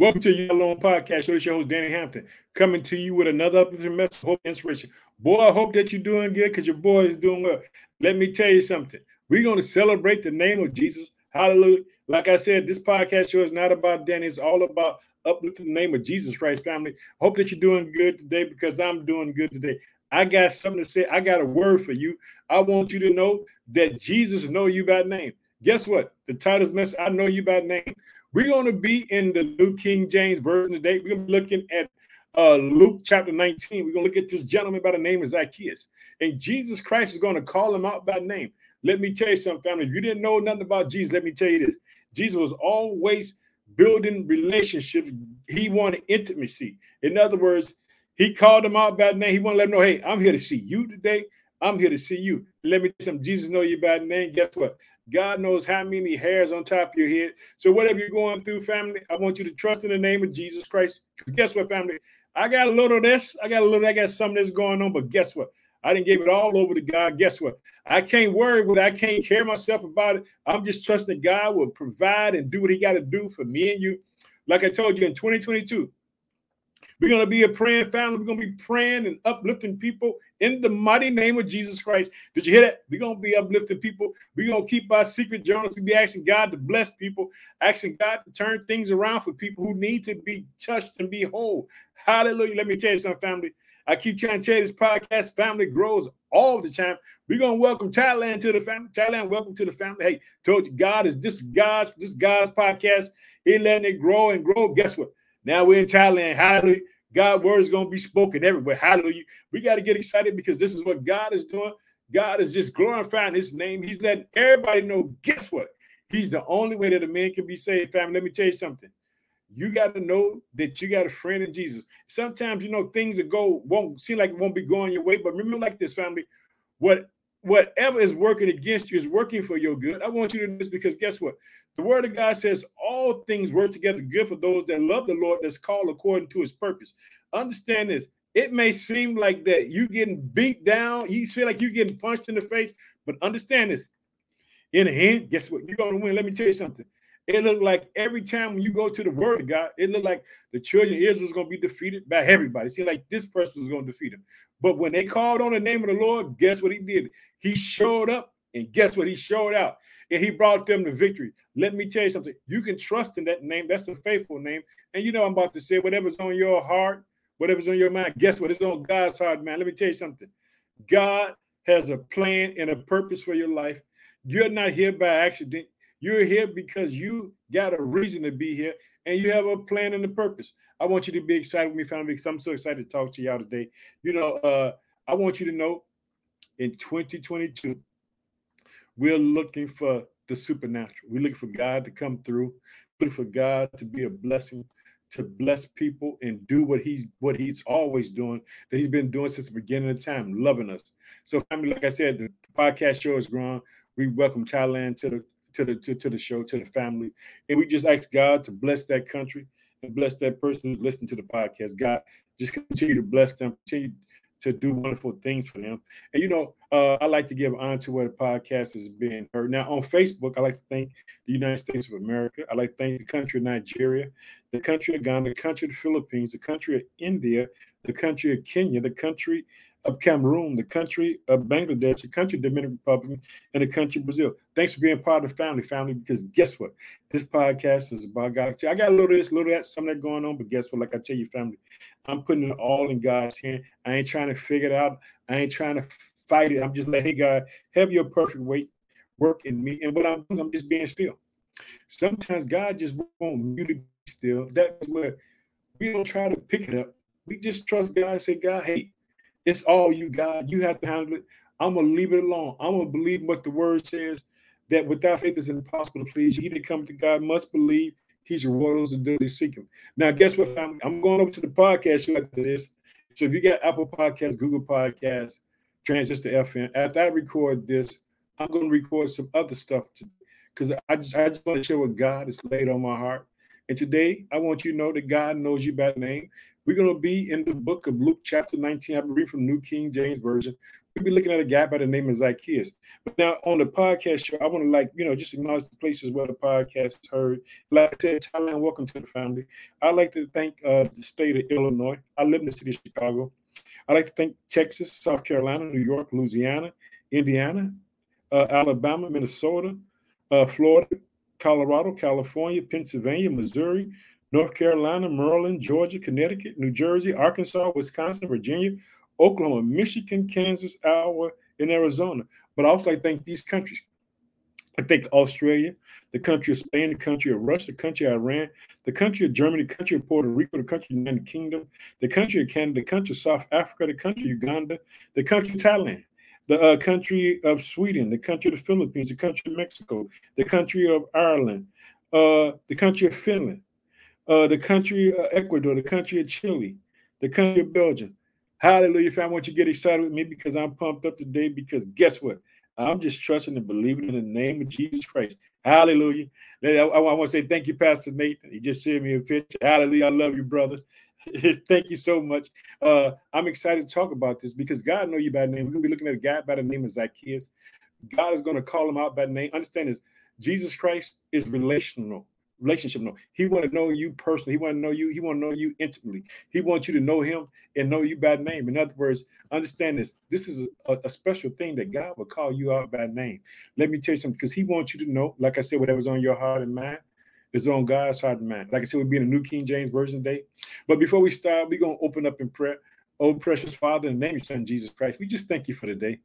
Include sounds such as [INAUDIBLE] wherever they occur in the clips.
Welcome to your Alone Podcast. Show this your host Danny Hampton coming to you with another uplifting message, hope, inspiration. Boy, I hope that you're doing good because your boy is doing well. Let me tell you something. We're going to celebrate the name of Jesus. Hallelujah. Like I said, this podcast show is not about Danny. It's all about uplifting the name of Jesus Christ, family. Hope that you're doing good today because I'm doing good today. I got something to say. I got a word for you. I want you to know that Jesus know you by name. Guess what? The title's message, I know you by name. We're going to be in the New King James Version today. We're going to be looking at uh, Luke chapter 19. We're going to look at this gentleman by the name of Zacchaeus. And Jesus Christ is going to call him out by name. Let me tell you something, family. If you didn't know nothing about Jesus, let me tell you this. Jesus was always building relationships. He wanted intimacy. In other words, he called him out by name. He wanted to let him know, hey, I'm here to see you today. I'm here to see you. Let me tell you something. Jesus know you by name. Guess what? God knows how many hairs on top of your head. So whatever you're going through, family, I want you to trust in the name of Jesus Christ. Because guess what, family? I got a little of this. I got a little. I got something that's going on. But guess what? I didn't give it all over to God. Guess what? I can't worry with. I can't care myself about it. I'm just trusting God will provide and do what He got to do for me and you. Like I told you in 2022, we're going to be a praying family. We're going to be praying and uplifting people in the mighty name of Jesus Christ. Did you hear that? We're going to be uplifting people. We're going to keep our secret journals. We'll be asking God to bless people, asking God to turn things around for people who need to be touched and be whole. Hallelujah. Let me tell you something, family. I keep trying to tell you this podcast family grows all the time. We're gonna welcome Thailand to the family. Thailand, welcome to the family. Hey, told you God is this God's this God's podcast. He letting it grow and grow. Guess what? Now we're in Thailand. Hallelujah. God word is going to be spoken everywhere. Hallelujah. We got to get excited because this is what God is doing. God is just glorifying his name. He's letting everybody know, guess what? He's the only way that a man can be saved, family. Let me tell you something. You got to know that you got a friend in Jesus. Sometimes you know things that go won't seem like it won't be going your way, but remember like this, family. What whatever is working against you is working for your good. I want you to know this because guess what? The word of God says all things work together good for those that love the Lord that's called according to his purpose. Understand this. It may seem like that you're getting beat down, you feel like you're getting punched in the face, but understand this. In the end, guess what? You're gonna win. Let me tell you something. It looked like every time when you go to the word of God, it looked like the children of Israel was going to be defeated by everybody. It seemed like this person was going to defeat them. But when they called on the name of the Lord, guess what he did? He showed up, and guess what? He showed out and he brought them to victory. Let me tell you something. You can trust in that name. That's a faithful name. And you know, I'm about to say whatever's on your heart, whatever's on your mind, guess what? It's on God's heart, man. Let me tell you something. God has a plan and a purpose for your life. You're not here by accident. You're here because you got a reason to be here and you have a plan and a purpose. I want you to be excited with me, family, because I'm so excited to talk to y'all today. You know, uh, I want you to know in 2022, we're looking for the supernatural. We're looking for God to come through, looking for God to be a blessing, to bless people and do what he's what he's always doing, that he's been doing since the beginning of time, loving us. So, family, like I said, the podcast show is growing. We welcome Thailand to the to the to, to the show, to the family. And we just ask God to bless that country and bless that person who's listening to the podcast. God, just continue to bless them, continue to do wonderful things for them. And you know, uh, I like to give honor to where the podcast is being heard. Now on Facebook, I like to thank the United States of America. I like to thank the country of Nigeria, the country of Ghana, the country of the Philippines, the country of India, the country of Kenya, the country of Cameroon, the country of Bangladesh, the country of Dominican Republic, and the country of Brazil. Thanks for being part of the family, family, because guess what? This podcast is about God. I got a little of this, a little of that, some of that going on, but guess what? Like I tell you, family, I'm putting it all in God's hand. I ain't trying to figure it out. I ain't trying to fight it. I'm just like, hey, God, have your perfect weight work in me. And what I'm doing, I'm just being still. Sometimes God just wants you to be still. That's where we don't try to pick it up. We just trust God and say, God, hey, it's all you, God. You have to handle it. I'm gonna leave it alone. I'm gonna believe what the word says that without faith it's impossible to please. You. He that come to God must believe He's rewarding those that do seek him. Now, guess what, family? I'm going over to the podcast show after this. So if you got Apple Podcasts, Google Podcasts, Transistor FM, after I record this, I'm going to record some other stuff because I just I just want to share what God has laid on my heart. And today, I want you to know that God knows you by name. We're going to be in the book of Luke, chapter 19. I'm reading from New King James Version. We'll be looking at a guy by the name of Zacchaeus. But now on the podcast show, I want to like, you know, just acknowledge the places where the podcast is heard. Like I said, Thailand, welcome to the family. I'd like to thank uh, the state of Illinois. I live in the city of Chicago. I'd like to thank Texas, South Carolina, New York, Louisiana, Indiana, uh, Alabama, Minnesota, uh, Florida, Colorado, California, Pennsylvania, Missouri, North Carolina, Maryland, Georgia, Connecticut, New Jersey, Arkansas, Wisconsin, Virginia, Oklahoma, Michigan, Kansas, Iowa, and Arizona. But I also like thank these countries. I think Australia, the country of Spain, the country of Russia, the country of Iran, the country of Germany, the country of Puerto Rico, the country of the United Kingdom, the country of Canada, the country of South Africa, the country of Uganda, the country of Thailand, the uh, country of Sweden, the country of the Philippines, the country of Mexico, the country of Ireland, uh, the country of Finland, uh, the country of Ecuador, the country of Chile, the country of Belgium. Hallelujah. If I want you to get excited with me because I'm pumped up today, because guess what? I'm just trusting and believing in the name of Jesus Christ. Hallelujah. I, I, want to say thank you, Pastor Nathan. He just sent me a picture. Hallelujah. I love you, brother. [LAUGHS] thank you so much. Uh, I'm excited to talk about this because God know you by name. We're going to be looking at a guy by the name of Zacchaeus. God is going to call him out by name. Understand this. Jesus Christ is relational relationship. No, he want to know you personally. He want to know you. He want to know you intimately. He wants you to know him and know you by name. In other words, understand this. This is a, a special thing that God will call you out by name. Let me tell you something, because He wants you to know. Like I said, whatever's on your heart and mind is on God's heart and mind. Like I said, we'll be in a New King James Version today. But before we start, we're gonna open up in prayer. Oh, precious Father, in the name of your Son Jesus Christ, we just thank you for the day.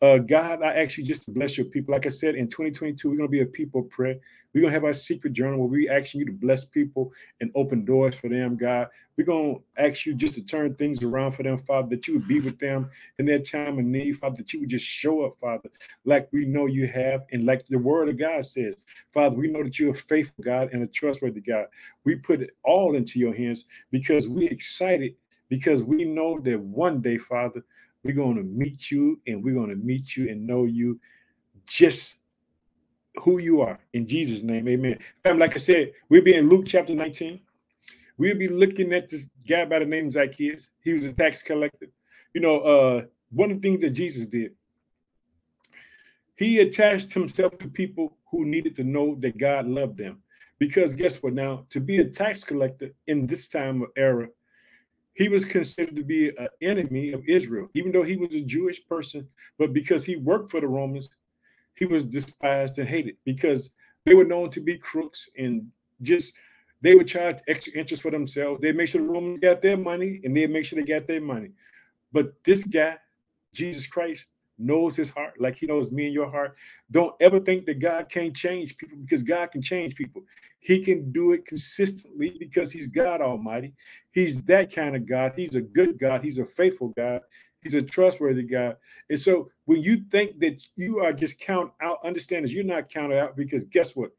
Uh, God, I ask you just to bless your people. Like I said, in 2022, we're going to be a people of prayer. We're to have our secret journal where we asking you to bless people and open doors for them, God. We're to ask you just to turn things around for them, Father, that you would be with them in their time of need, Father, that you would just show up, Father, like we know you have and like the word of God says. Father, we know that you're a faithful God and a trustworthy God. We put it all into your hands because we're excited because we know that one day, Father, we're to meet you and we're to meet you and know you just who you are. In Jesus' name, amen. Like I said, we'll be in Luke chapter 19. We'll be looking at this guy by the name of Zacchaeus. He was a tax collector. You know, uh, one of the things that Jesus did, he attached himself to people who needed to know that God loved them. Because guess what? Now, to be a tax collector in this time of era he was considered to be an enemy of Israel, even though he was a Jewish person. But because he worked for the Romans, he was despised and hated because they were known to be crooks and just they would charge extra interest for themselves. They make sure the Romans got their money and they make sure they got their money. But this guy, Jesus Christ, knows his heart like he knows me and your heart. Don't ever think that God can't change people because God can change people. He can do it consistently because he's God Almighty. He's that kind of God. He's a good God. He's a faithful God. He's a trustworthy God. And so when you think that you are just count out, understand that you're not counted out because guess what?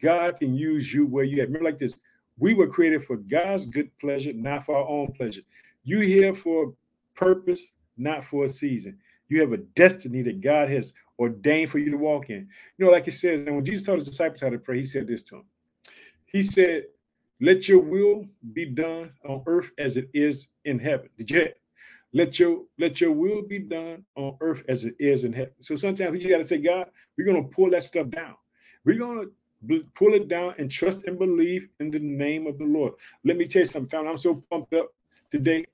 God can use you where you at. Remember, like this, we were created for God's good pleasure, not for our own pleasure. You here for a purpose, not for a season. You have a destiny that God has ordained for you to walk in. You know, like He says, and when Jesus taught his disciples how to pray, he said this to them. He said, Let your will be done on earth as it is in heaven. Did you let your let your will be done on earth as it is in heaven. So sometimes you got to say, God, we're gonna pull that stuff down. We're gonna pull it down and trust and believe in the name of the Lord. Let me tell you something, family. I'm so pumped up today.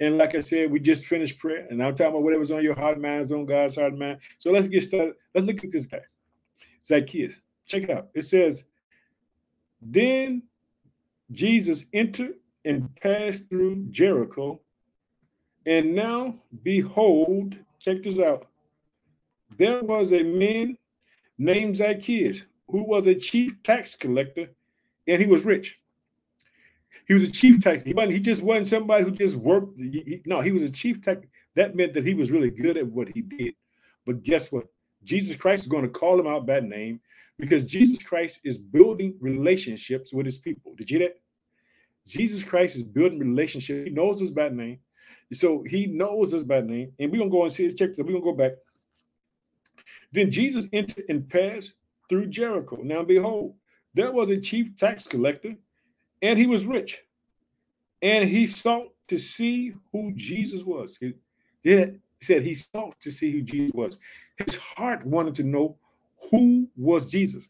And like I said, we just finished prayer, and I'm talking about whatever's on your heart, mind, is on God's heart, mind. So let's get started. Let's look at this guy, Zacchaeus. Check it out. It says, Then Jesus entered and passed through Jericho. And now, behold, check this out. There was a man named Zacchaeus who was a chief tax collector, and he was rich. He was a chief tax. He wasn't. He just wasn't somebody who just worked. He, he, no, he was a chief tax. That meant that he was really good at what he did. But guess what? Jesus Christ is going to call him out by name because Jesus Christ is building relationships with his people. Did you hear that? Jesus Christ is building relationships. He knows us by name. So he knows us by name. And we're to go and see, his check. We're to go back. Then Jesus entered and passed through Jericho. Now behold, there was a chief tax collector and he was rich. And he sought to see who Jesus was. He said he sought to see who Jesus was. His heart wanted to know who was Jesus.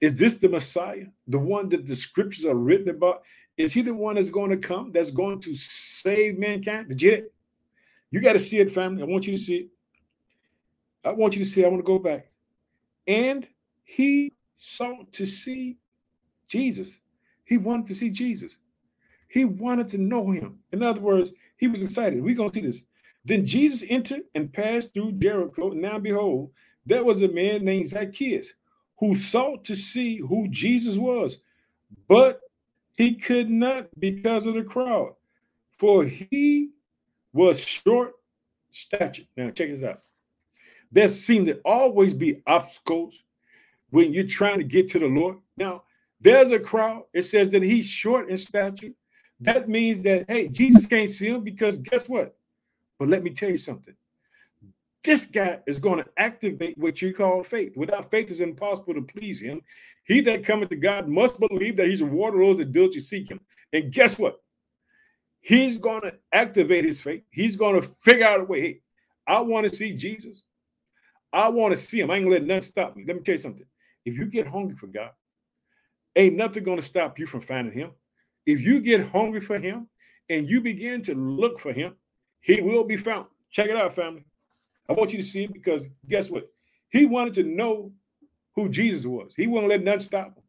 Is this the Messiah, the one that the scriptures are written about? Is he the one that's going to come, that's going to save mankind? Did you? Got to see it, family. I want you to see it. I want you to see. I want to go back. And he sought to see Jesus. He wanted to see Jesus. He wanted to know him. In other words, he was excited. We're going to see this. Then Jesus entered and passed through Jericho. And Now, behold, there was a man named Zacchaeus who sought to see who Jesus was, but he could not because of the crowd, for he was short stature. Now, check this out. There seem to always be obstacles when you're trying to get to the Lord. Now, there's a crowd. It says that he's short in stature. That means that, hey, Jesus can't see him because guess what? But let me tell you something. This guy is going to activate what you call faith. Without faith, it's impossible to please him. He that cometh to God must believe that he's a water those that diligently seek him. And guess what? He's going to activate his faith. He's going to figure out a way. Hey, I want to see Jesus. I want to see him. I ain't gonna let nothing stop me. Let me tell you something. If you get hungry for God, ain't nothing gonna stop you from finding him. If you get hungry for him and you begin to look for him, he will be found. Check it out, family. I want you to see it because guess what? He wanted to know who Jesus was. He wouldn't let nothing stop him.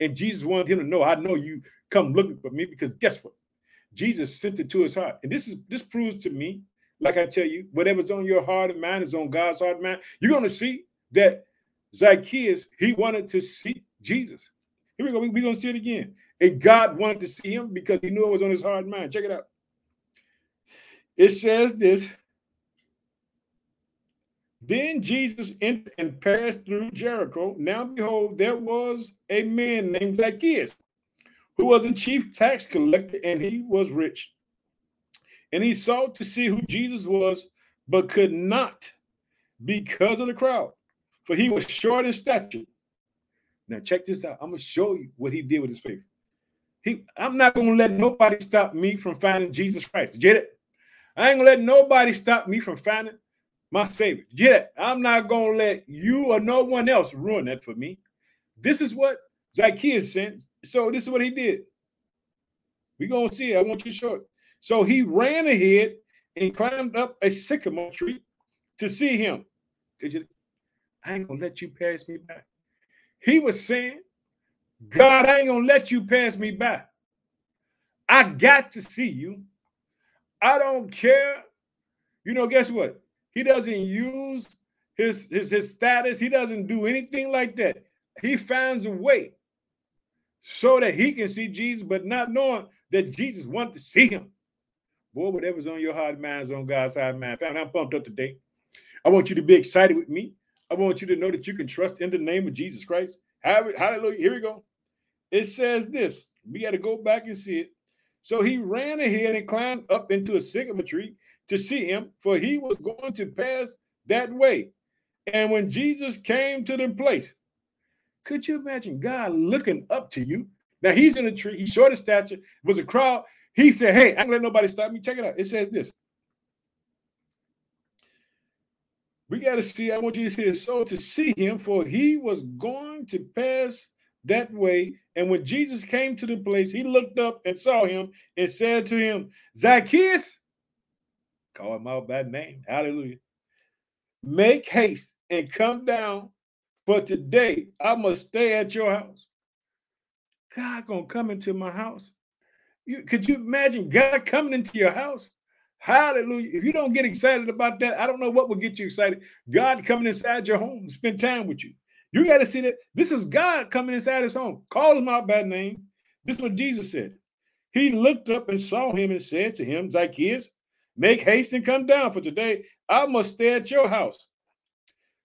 And Jesus wanted him to know, I know you come looking for me because guess what? Jesus sent it to his heart. And this is this proves to me, like I tell you, whatever's on your heart and mind is on God's heart and mind. You're to see that Zacchaeus, he wanted to see Jesus. Here we go. We're to see it again. And God wanted to see him because he knew it was on his heart and mind. Check it out. It says this Then Jesus entered and passed through Jericho. Now, behold, there was a man named Zacchaeus who was a chief tax collector and he was rich. And he sought to see who Jesus was, but could not because of the crowd, for he was short in stature. Now, check this out. I'm to show you what he did with his faith. He, I'm not to let nobody stop me from finding Jesus Christ. Get it? I ain't gonna let nobody stop me from finding my Savior. Yet I'm not gonna let you or no one else ruin that for me. This is what Zacchaeus sent. So this is what he did. we gonna see it. I want you to show it. So he ran ahead and climbed up a sycamore tree to see him. Did you? I ain't gonna let you pass me by. He was saying, God, I ain't gonna let you pass me by. I got to see you. I don't care. You know, guess what? He doesn't use his, his, his status. He doesn't do anything like that. He finds a way so that he can see Jesus, but not knowing that Jesus wants to see him. Boy, whatever's on your heart, mind's on God's side, man. Family, I'm pumped up today. I want you to be excited with me. I want you to know that you can trust in the name of Jesus Christ. Hallelujah. Here we go. It says this. We got to go back and see it. So he ran ahead and climbed up into a sycamore tree to see him, for he was going to pass that way. And when Jesus came to the place, could you imagine God looking up to you? Now he's in a tree, he's short of stature, was a crowd. He said, Hey, I ain't let nobody stop me. Check it out. It says this. We got to see, I want you to see his soul to see him, for he was going to pass that way. And when Jesus came to the place, he looked up and saw him and said to him, Zacchaeus, call him out by name. Hallelujah. Make haste and come down, for today I must stay at your house. God gonna come into my house. You, could you imagine God coming into your house? Hallelujah. If you don't get excited about that, I don't know what will get you excited. God coming inside your home, spend time with you. You got to see that this is God coming inside his home. Call him out by name. This is what Jesus said. He looked up and saw him and said to him, Zacchaeus, make haste and come down, for today I must stay at your house.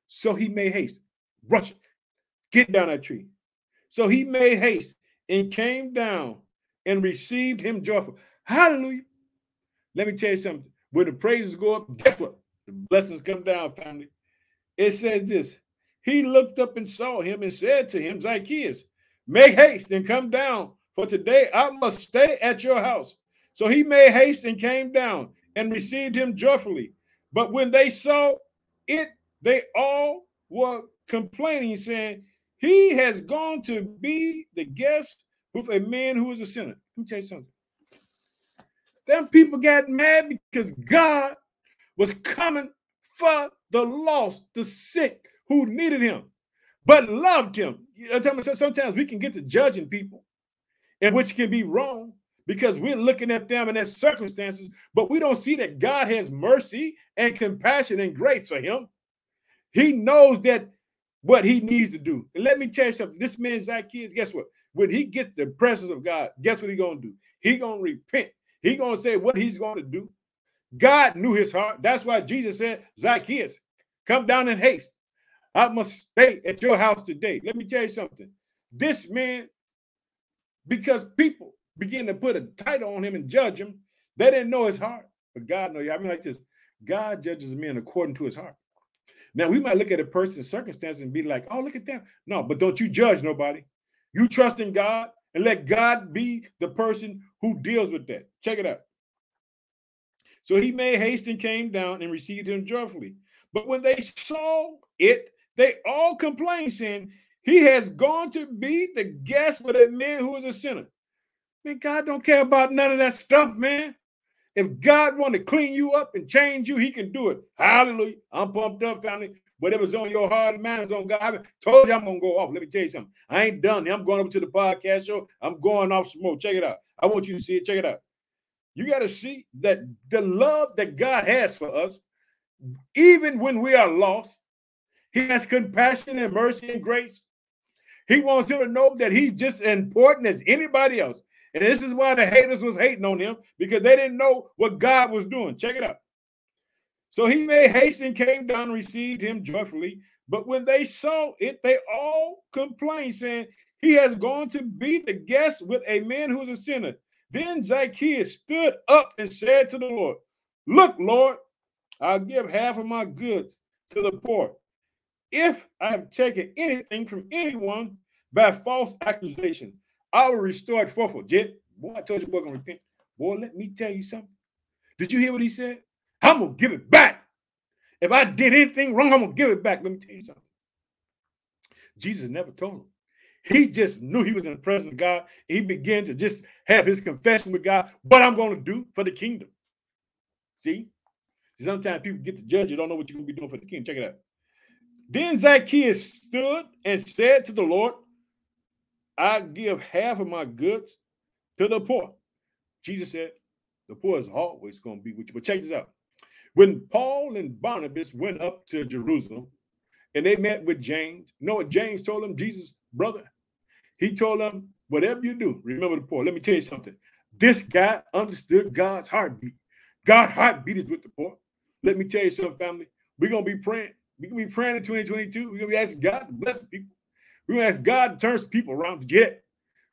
So he made haste. Rush. Get down that tree. So he made haste and came down and received him joyful. Hallelujah. Let me tell you something. When the praises go up, guess what? The blessings come down, family. It says this he looked up and saw him and said to him, Zacchaeus, make haste and come down, for today I must stay at your house. So he made haste and came down and received him joyfully. But when they saw it, they all were complaining, saying, He has gone to be the guest with a man who is a sinner. Let me tell you something. Them people got mad because God was coming for the lost, the sick who needed him, but loved him. Sometimes we can get to judging people, and which can be wrong because we're looking at them and their circumstances, but we don't see that God has mercy and compassion and grace for him. He knows that what he needs to do. And let me tell you something. This man Zacchaeus, guess what? When he gets the presence of God, guess what he's gonna do? He gonna repent. He gonna say what he's gonna do. God knew his heart. That's why Jesus said, Zacchaeus, come down in haste. I must stay at your house today. Let me tell you something. This man, because people begin to put a title on him and judge him. They didn't know his heart, but God knows. I mean, like this God judges men according to his heart. Now, we might look at a person's circumstance and be like, oh, look at them. No, but don't you judge nobody. You trust in God and let God be the person who deals with that. Check it out. So he made haste and came down and received him joyfully. But when they saw it, they all complained, saying, He has gone to be the guest with a man who is a sinner. Man, God don't care about none of that stuff, man. If God want to clean you up and change you, he can do it. Hallelujah. I'm pumped up, family. Whatever's on your heart and mind is on God. I told you I'm to go off. Let me tell you something. I ain't done. I'm going over to the podcast show. I'm going off some more. Check it out. I want you to see it. Check it out. You got to see that the love that God has for us, even when we are lost, he has compassion and mercy and grace. He wants you to know that he's just as important as anybody else. And this is why the haters was hating on him because they didn't know what God was doing. Check it out. So he made haste and came down and received him joyfully. But when they saw it, they all complained, saying, He has gone to be the guest with a man who is a sinner. Then Zacchaeus stood up and said to the Lord, Look, Lord, I'll give half of my goods to the poor. If I have taken anything from anyone by false accusation, I will restore it fourfold. Jet, boy, I told you we're gonna repent. Boy, let me tell you something. Did you hear what he said? I'm gonna give it back. If I did anything wrong, I'm gonna give it back. Let me tell you something. Jesus never told him. He just knew he was in the presence of God. He began to just have his confession with God. What I'm to do for the kingdom. See? Sometimes people get to judge you, don't know what you're to be doing for the kingdom. Check it out. Then Zacchaeus stood and said to the Lord, I give half of my goods to the poor. Jesus said, the poor is always going to be with you. But check this out. When Paul and Barnabas went up to Jerusalem and they met with James, you know what James told them? Jesus, brother, he told them, whatever you do, remember the poor. Let me tell you something. This guy understood God's heartbeat. God's heartbeat is with the poor. Let me tell you something, family. We're going to be praying. We're going to be praying in 2022. We're going to be asking God to bless people. We're going to ask God to turn some people around to get.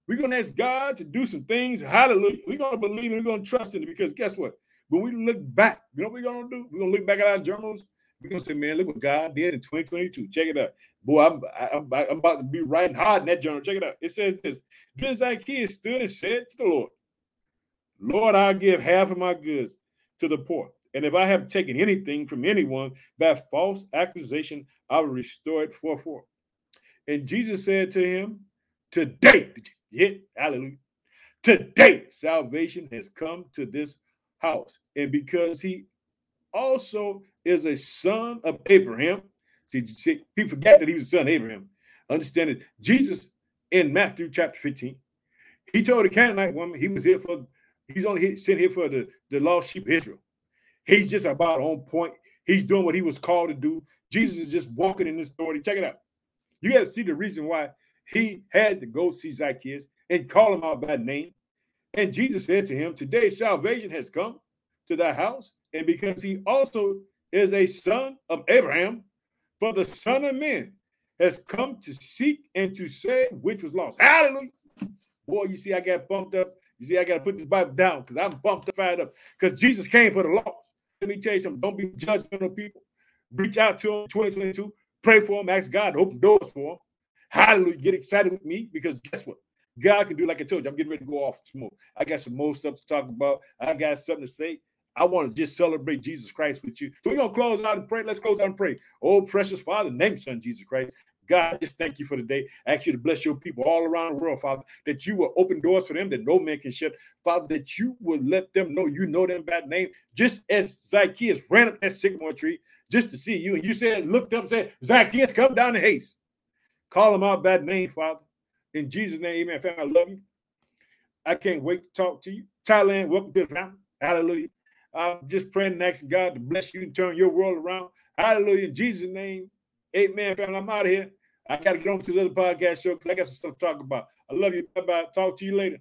We're going to ask God to do some things. Hallelujah. We're going to believe and we're going to trust in it because guess what? When we look back, you know what we're going to do? We're going to look back at our journals. We're going to say, man, look what God did in 2022. Check it out. Boy, I'm, I'm, I'm about to be writing hard in that journal. Check it out. It says this. Then Zacchaeus stood and said to the Lord, Lord, I'll give half of my goods to the poor. And if I have taken anything from anyone by false accusation, I will restore it for four. And Jesus said to him, Today, yeah, hallelujah. Today, salvation has come to this house. And because he also is a son of Abraham, see, see he forgot that he was a son of Abraham. Understand it. Jesus in Matthew chapter 15, he told the Canaanite woman he was here for, he's only sent here for the, the lost sheep of Israel. He's just about on point. He's doing what he was called to do. Jesus is just walking in this authority. Check it out. You got to see the reason why he had to go see Zacchaeus and call him out by name. And Jesus said to him, Today salvation has come to thy house, and because he also is a son of Abraham, for the Son of Man has come to seek and to save which was lost. Hallelujah. Boy, you see, I got bumped up. You see, I got to put this Bible down because I'm bumped up, fired up. Because Jesus came for the lost. Let me tell you something. Don't be judgmental people. Reach out to them 2022. Pray for them. Ask God to open doors for them. Hallelujah. Get excited with me because guess what? God can do like I told you. I'm getting ready to go off tomorrow. I got some more stuff to talk about. I got something to say. I want to just celebrate Jesus Christ with you. So we're gonna close out and pray. Let's close out and pray. Oh, precious Father, name Son Jesus Christ. God, just thank you for the day. I ask you to bless your people all around the world, Father, that you will open doors for them that no man can shut. Father, that you will let them know you know them by name, just as Zacchaeus ran up that sycamore tree just to see you. And you said, looked up and said, Zacchaeus, come down in haste. Call them out by name, Father. In Jesus' name, amen. Family, I love you. I can't wait to talk to you. Thailand, welcome to the family. Hallelujah. I'm just praying and asking God to bless you and turn your world around. Hallelujah. In Jesus' name. Amen, family. I'm out of here. I got to get on to the other podcast show because I got some stuff to talk about. I love you. Bye bye. Talk to you later.